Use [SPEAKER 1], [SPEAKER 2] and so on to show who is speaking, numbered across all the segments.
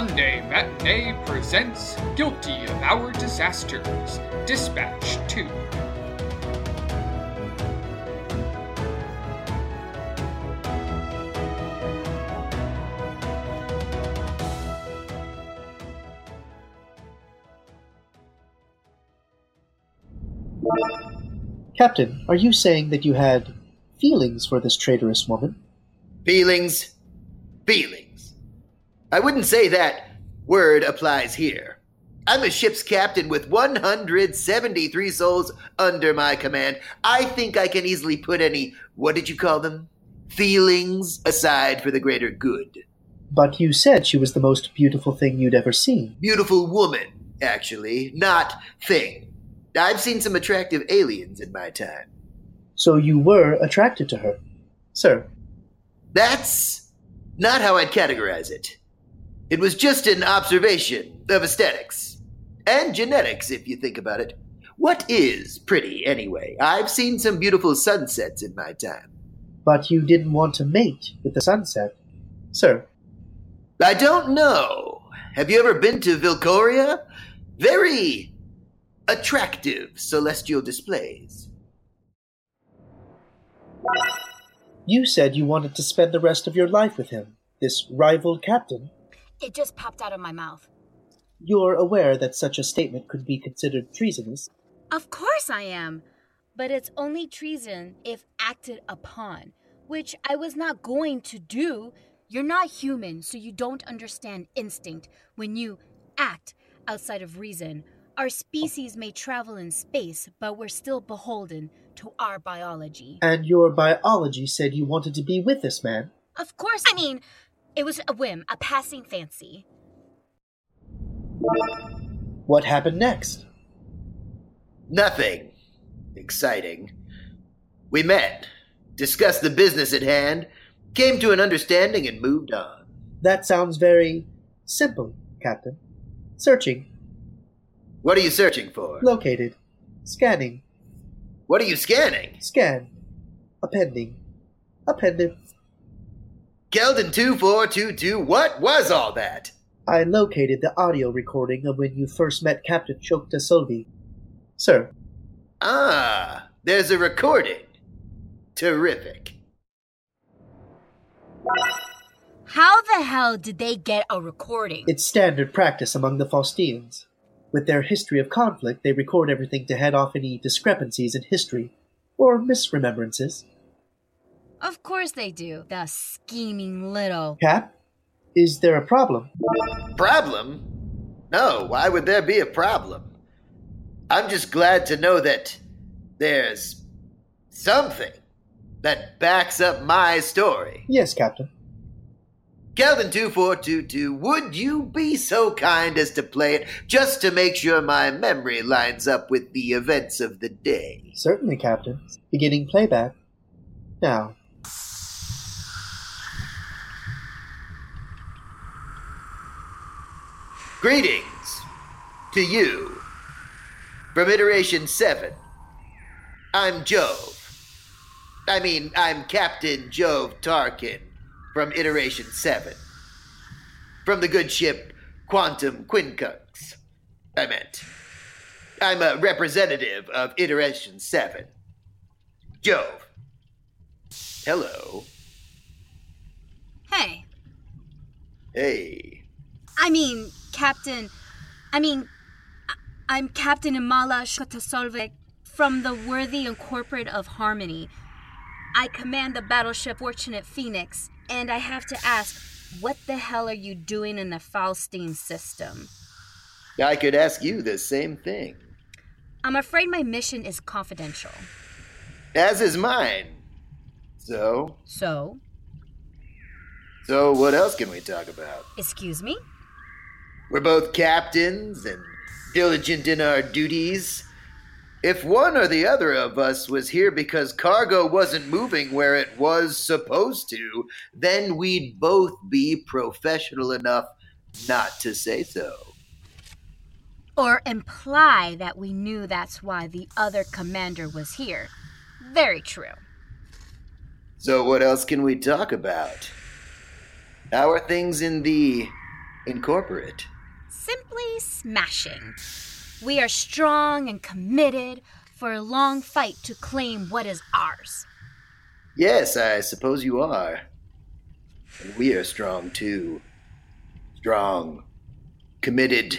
[SPEAKER 1] Monday Matinee presents Guilty of Our Disasters, Dispatch 2.
[SPEAKER 2] Captain, are you saying that you had feelings for this traitorous woman?
[SPEAKER 3] Feelings? Feelings. I wouldn't say that word applies here. I'm a ship's captain with 173 souls under my command. I think I can easily put any, what did you call them? Feelings aside for the greater good.
[SPEAKER 2] But you said she was the most beautiful thing you'd ever seen.
[SPEAKER 3] Beautiful woman, actually, not thing. I've seen some attractive aliens in my time.
[SPEAKER 2] So you were attracted to her. Sir,
[SPEAKER 3] That's not how I'd categorize it. It was just an observation of aesthetics. And genetics, if you think about it. What is pretty, anyway? I've seen some beautiful sunsets in my time.
[SPEAKER 2] but you didn't want to mate with the sunset. Sir,
[SPEAKER 3] I don't know. Have you ever been to Vilcoria? Very attractive celestial displays.
[SPEAKER 2] you said you wanted to spend the rest of your life with him, this rival captain.
[SPEAKER 4] It just popped out of my mouth.
[SPEAKER 2] You're aware that such a statement could be considered treasonous.
[SPEAKER 4] Of course I am. But it's only treason if acted upon, which I was not going to do. You're not human, so you don't understand instinct when you act outside of reason. Our species may travel in space, but we're still beholden to our biology.
[SPEAKER 2] And your biology said you wanted to be with this man.
[SPEAKER 4] Of course, I mean, it was a whim, a passing fancy.
[SPEAKER 2] What happened next?
[SPEAKER 3] Nothing exciting. We met, discussed the business at hand, came to an understanding, and moved on.
[SPEAKER 2] That sounds very simple, Captain. Searching,
[SPEAKER 3] What are you searching for?
[SPEAKER 2] located, scanning,
[SPEAKER 3] What are you scanning?
[SPEAKER 2] scan, appending, appended.
[SPEAKER 3] Keldon 2422, what was all that?
[SPEAKER 2] I located the audio recording of when you first met Captain Chokta Sulvi. Sir,
[SPEAKER 3] Ah, there's a recording. Terrific.
[SPEAKER 4] How the hell did they get a recording?
[SPEAKER 2] it's standard practice among the Faustians. With their history of conflict, they record everything to head off any discrepancies in history or misremembrances.
[SPEAKER 4] Of course they do. The scheming little.
[SPEAKER 2] Cap, is there a problem?
[SPEAKER 3] Problem? No, why would there be a problem? I'm just glad to know that there's something that backs up my story.
[SPEAKER 2] Yes, Captain.
[SPEAKER 3] Kelvin 2422, would you be so kind as to play it just to make sure my memory lines up with the events of the day?
[SPEAKER 2] Certainly, Captain. Beginning playback. Now,
[SPEAKER 3] Greetings to you from iteration 7. I'm Jove. I mean, I'm Captain Jove Tarkin from iteration 7. From the good ship Quantum Quincunx. I meant. I'm a representative of iteration 7. Jove. Hello.
[SPEAKER 4] Hey,
[SPEAKER 3] Hey.
[SPEAKER 4] I mean, Captain. I mean, I'm Captain Imala Shotasolvek from the Worthy Incorporate of Harmony. I command the battleship Fortunate Phoenix, and I have to ask, what the hell are you doing in the Faustine system?
[SPEAKER 3] I could ask you the same thing.
[SPEAKER 4] I'm afraid my mission is confidential.
[SPEAKER 3] As is mine. So,
[SPEAKER 4] So,
[SPEAKER 3] so what else can we talk about?
[SPEAKER 4] excuse me?
[SPEAKER 3] We're both captains and diligent in our duties. If one or the other of us was here because cargo wasn't moving where it was supposed to, then we'd both be professional enough not to say so.
[SPEAKER 4] Or imply that we knew that's why the other commander was here. Very true.
[SPEAKER 3] So, what else can we talk about? How are things in the incorporate?
[SPEAKER 4] Simply smashing. We are strong and committed for a long fight to claim what is ours.
[SPEAKER 3] Yes, I suppose you are. And we are strong too. Strong, committed,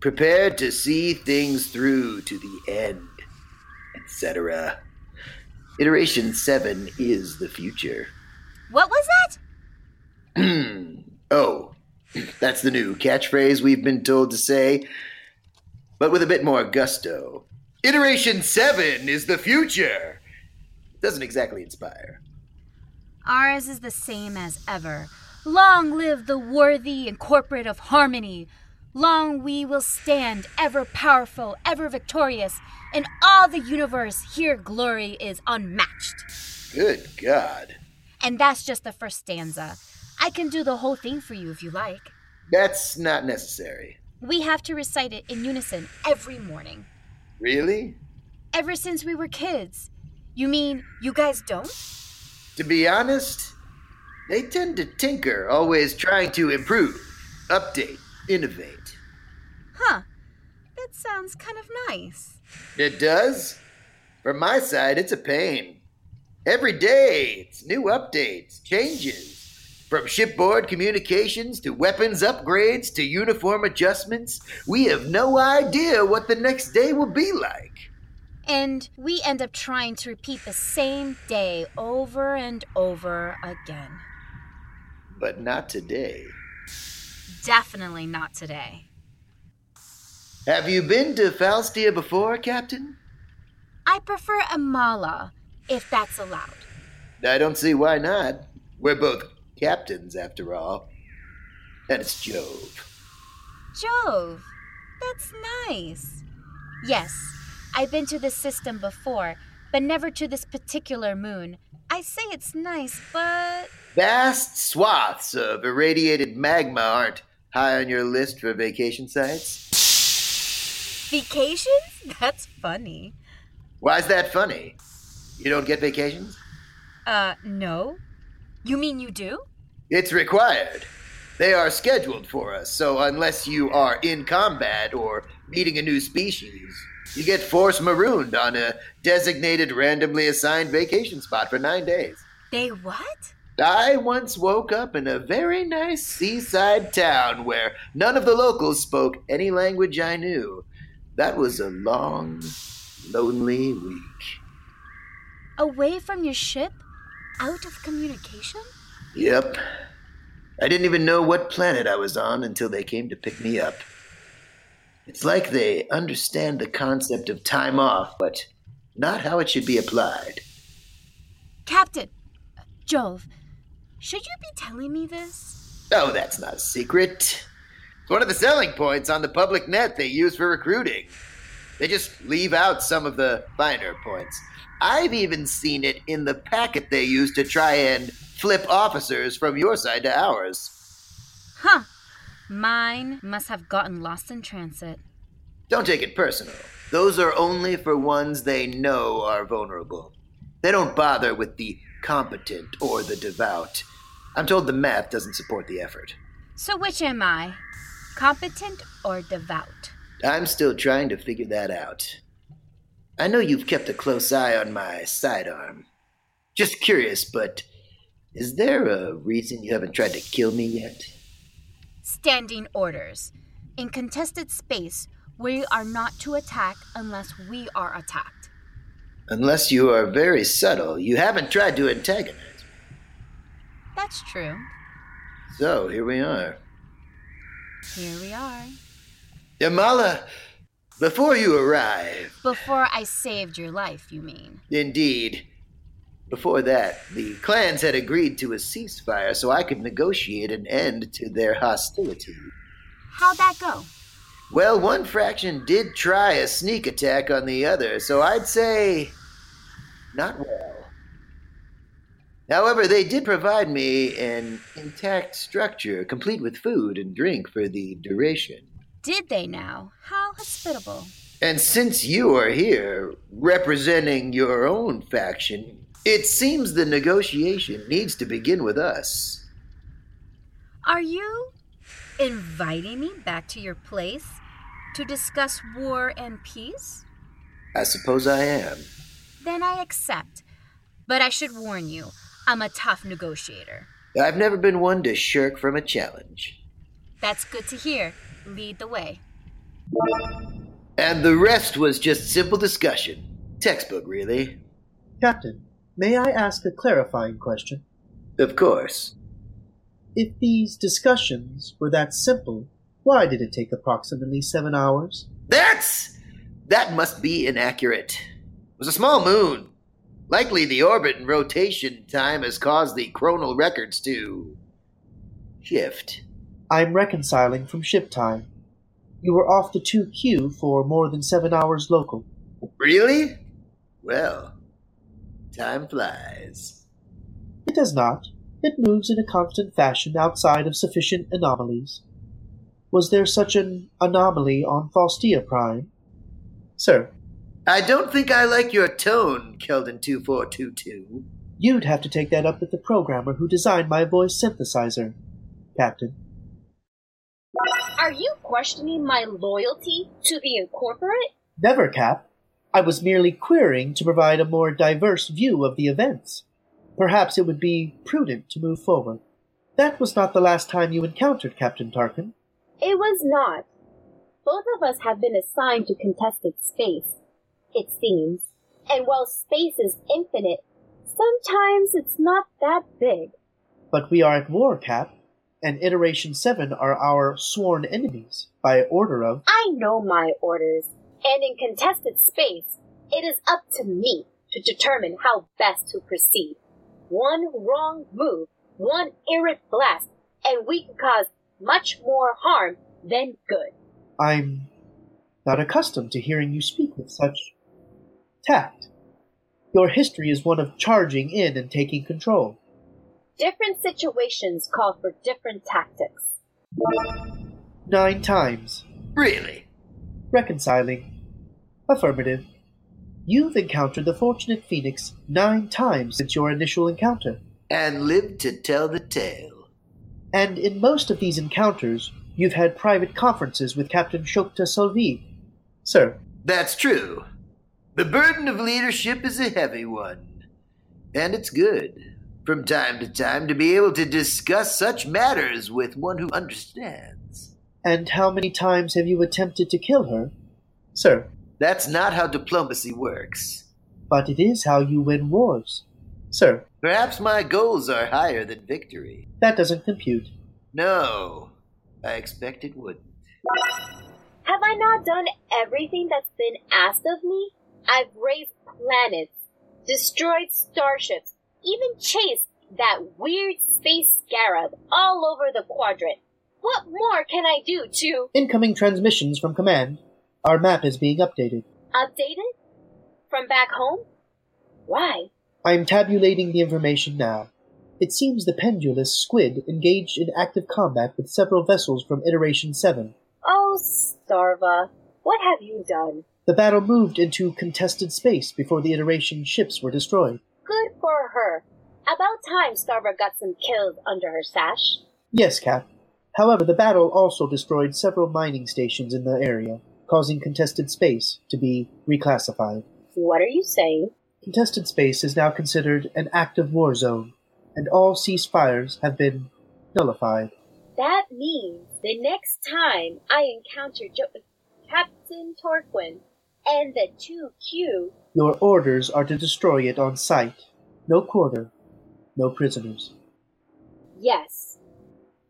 [SPEAKER 3] prepared to see things through to the end, etc. Iteration 7 is the future.
[SPEAKER 4] What was that?
[SPEAKER 3] oh, that's the new catchphrase we've been told to say, but with a bit more gusto. Iteration 7 is the future! Doesn't exactly inspire.
[SPEAKER 4] Ours is the same as ever. Long live the worthy incorporate of harmony. Long we will stand, ever powerful, ever victorious. In all the universe, here glory is unmatched.
[SPEAKER 3] Good God.
[SPEAKER 4] And that's just the first stanza. I can do the whole thing for you if you like.
[SPEAKER 3] That's not necessary.
[SPEAKER 4] We have to recite it in unison every morning.
[SPEAKER 3] Really?
[SPEAKER 4] Ever since we were kids. You mean you guys don't?
[SPEAKER 3] To be honest, they tend to tinker, always trying to improve, update, innovate.
[SPEAKER 4] Huh. That sounds kind of nice.
[SPEAKER 3] It does? From my side, it's a pain. Every day, it's new updates, changes. From shipboard communications to weapons upgrades to uniform adjustments, we have no idea what the next day will be like.
[SPEAKER 4] And we end up trying to repeat the same day over and over again.
[SPEAKER 3] But not today.
[SPEAKER 4] Definitely not today.
[SPEAKER 3] Have you been to Faustia before, Captain?
[SPEAKER 4] I prefer Amala, if that's allowed.
[SPEAKER 3] I don't see why not. We're both captains, after all. And it's Jove.
[SPEAKER 4] Jove, that's nice. Yes, I've been to this system before, but never to this particular moon. I say it's nice, but.
[SPEAKER 3] Vast swaths of irradiated magma aren't high on your list for vacation sites.
[SPEAKER 4] Vacations? That's funny.
[SPEAKER 3] Why's that funny? You don't get vacations?
[SPEAKER 4] Uh, no. You mean you do?
[SPEAKER 3] It's required. They are scheduled for us, so unless you are in combat or meeting a new species, you get force marooned on a designated randomly assigned vacation spot for nine days.
[SPEAKER 4] They what?
[SPEAKER 3] I once woke up in a very nice seaside town where none of the locals spoke any language I knew. That was a long, lonely week.
[SPEAKER 4] Away from your ship? Out of communication?
[SPEAKER 3] Yep. I didn't even know what planet I was on until they came to pick me up. It's like they understand the concept of time off, but not how it should be applied.
[SPEAKER 4] Captain! Jove, should you be telling me this?
[SPEAKER 3] Oh, that's not a secret. It's one of the selling points on the public net they use for recruiting. They just leave out some of the finer points. I've even seen it in the packet they use to try and flip officers from your side to ours.
[SPEAKER 4] Huh. Mine must have gotten lost in transit.
[SPEAKER 3] Don't take it personal. Those are only for ones they know are vulnerable. They don't bother with the competent or the devout. I'm told the math doesn't support the effort.
[SPEAKER 4] So, which am I? Competent or devout?
[SPEAKER 3] I'm still trying to figure that out. I know you've kept a close eye on my sidearm. Just curious, but is there a reason you haven't tried to kill me yet?
[SPEAKER 4] Standing orders. In contested space, we are not to attack unless we are attacked.
[SPEAKER 3] Unless you are very subtle, you haven't tried to antagonize me.
[SPEAKER 4] That's true.
[SPEAKER 3] So, here we are.
[SPEAKER 4] Here we are.
[SPEAKER 3] Yamala, before you arrive,
[SPEAKER 4] Before I saved your life, you mean?
[SPEAKER 3] indeed, before that, the clans had agreed to a ceasefire so I could negotiate an end to their hostility.
[SPEAKER 4] How'd that go?
[SPEAKER 3] Well, one fraction did try a sneak attack on the other, so I'd say not well. However, they did provide me an intact structure, complete with food and drink for the duration.
[SPEAKER 4] Did they now? How hospitable.
[SPEAKER 3] And since you are here, representing your own faction, it seems the negotiation needs to begin with us.
[SPEAKER 4] Are you Inviting me back to your place to discuss war and peace?
[SPEAKER 3] I suppose I am.
[SPEAKER 4] Then I accept. But I should warn you, I'm a tough negotiator.
[SPEAKER 3] I've never been one to shirk from a challenge.
[SPEAKER 4] That's good to hear. Lead the way.
[SPEAKER 3] And the rest was just simple discussion. Textbook, really.
[SPEAKER 2] Captain, may I ask a clarifying question?
[SPEAKER 3] Of course.
[SPEAKER 2] If these discussions were that simple, why did it take approximately seven hours?
[SPEAKER 3] That's. That must be inaccurate. It was a small moon. Likely the orbit and rotation time has caused the chronal records to. shift.
[SPEAKER 2] I'm reconciling from ship time. You were off the 2Q for more than seven hours local.
[SPEAKER 3] Really? Well, time flies.
[SPEAKER 2] It does not. It moves in a constant fashion outside of sufficient anomalies. Was there such an anomaly on Faustia Prime? Sir,
[SPEAKER 3] I don't think I like your tone, Keldon 2422.
[SPEAKER 2] you'd have to take that up with the programmer who designed my voice synthesizer, Captain.
[SPEAKER 5] Are you questioning my loyalty to the Incorporate?
[SPEAKER 2] Never, Cap. I was merely querying to provide a more diverse view of the events. Perhaps it would be prudent to move forward. That was not the last time you encountered Captain Tarkin.
[SPEAKER 5] It was not. Both of us have been assigned to contested space, it seems. And while space is infinite, sometimes it's not that big.
[SPEAKER 2] But we are at war, Cap, and Iteration 7 are our sworn enemies, by order of.
[SPEAKER 5] I know my orders, and in contested space, it is up to me to determine how best to proceed. One wrong move, one errant blast, and we can cause much more harm than good.
[SPEAKER 2] I'm not accustomed to hearing you speak with such tact. Your history is one of charging in and taking control.
[SPEAKER 5] Different situations call for different tactics.
[SPEAKER 2] Nine times.
[SPEAKER 3] Really?
[SPEAKER 2] Reconciling. Affirmative. You've encountered the Fortunate Phoenix nine times since your initial encounter.
[SPEAKER 3] And lived to tell the tale.
[SPEAKER 2] And in most of these encounters, you've had private conferences with Captain Shokta Salvi. Sir,
[SPEAKER 3] That's true. The burden of leadership is a heavy one. And it's good, from time to time, to be able to discuss such matters with one who understands.
[SPEAKER 2] and how many times have you attempted to kill her? Sir,
[SPEAKER 3] That's not how diplomacy works.
[SPEAKER 2] but it is how you win wars. Sir,
[SPEAKER 3] Perhaps my goals are higher than victory.
[SPEAKER 2] that doesn't compute.
[SPEAKER 3] No, I expect it wouldn't.
[SPEAKER 5] Have I not done everything that's been asked of me? I've raised planets, destroyed starships, even chased that weird space scarab all over the quadrant. What more can I do to
[SPEAKER 2] Incoming transmissions from command. Our map is being updated.
[SPEAKER 5] Updated? From back home? Why?
[SPEAKER 2] I am tabulating the information now. It seems the pendulous squid engaged in active combat with several vessels from Iteration 7.
[SPEAKER 5] Oh, Starva, what have you done?
[SPEAKER 2] The battle moved into contested space before the Iteration ships were destroyed.
[SPEAKER 5] Good for her. About time Starva got some kills under her sash.
[SPEAKER 2] Yes, Cap. However, the battle also destroyed several mining stations in the area, causing contested space to be reclassified.
[SPEAKER 5] What are you saying?
[SPEAKER 2] Contested space is now considered an active war zone, and all ceasefires have been nullified.
[SPEAKER 5] That means the next time I encounter jo- Captain Torquin and the 2Q,
[SPEAKER 2] Your orders are to destroy it on sight. No quarter, no prisoners.
[SPEAKER 5] yes.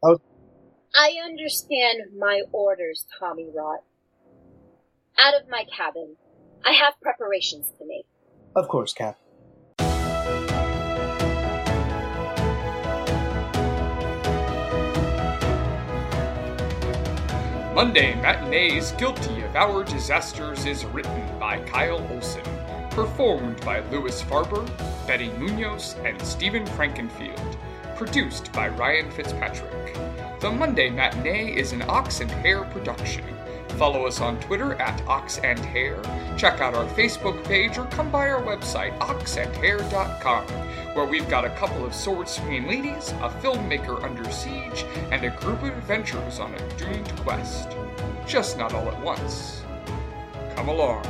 [SPEAKER 2] Oh.
[SPEAKER 5] I understand my orders, Tommy Rot. Out of my cabin. I have preparations to make.
[SPEAKER 2] Of course, Cap.
[SPEAKER 1] Monday Matinee's Guilty Our Disasters is written by Kyle Olson, performed by Louis Farber, Betty Munoz, and Stephen Frankenfield, produced by Ryan Fitzpatrick. The Monday Matinee is an Ox and Hare production, Follow us on Twitter at Ox and Hare. Check out our Facebook page or come by our website, oxandhare.com, where we've got a couple of sword swinging ladies, a filmmaker under siege, and a group of adventurers on a doomed quest. Just not all at once. Come along.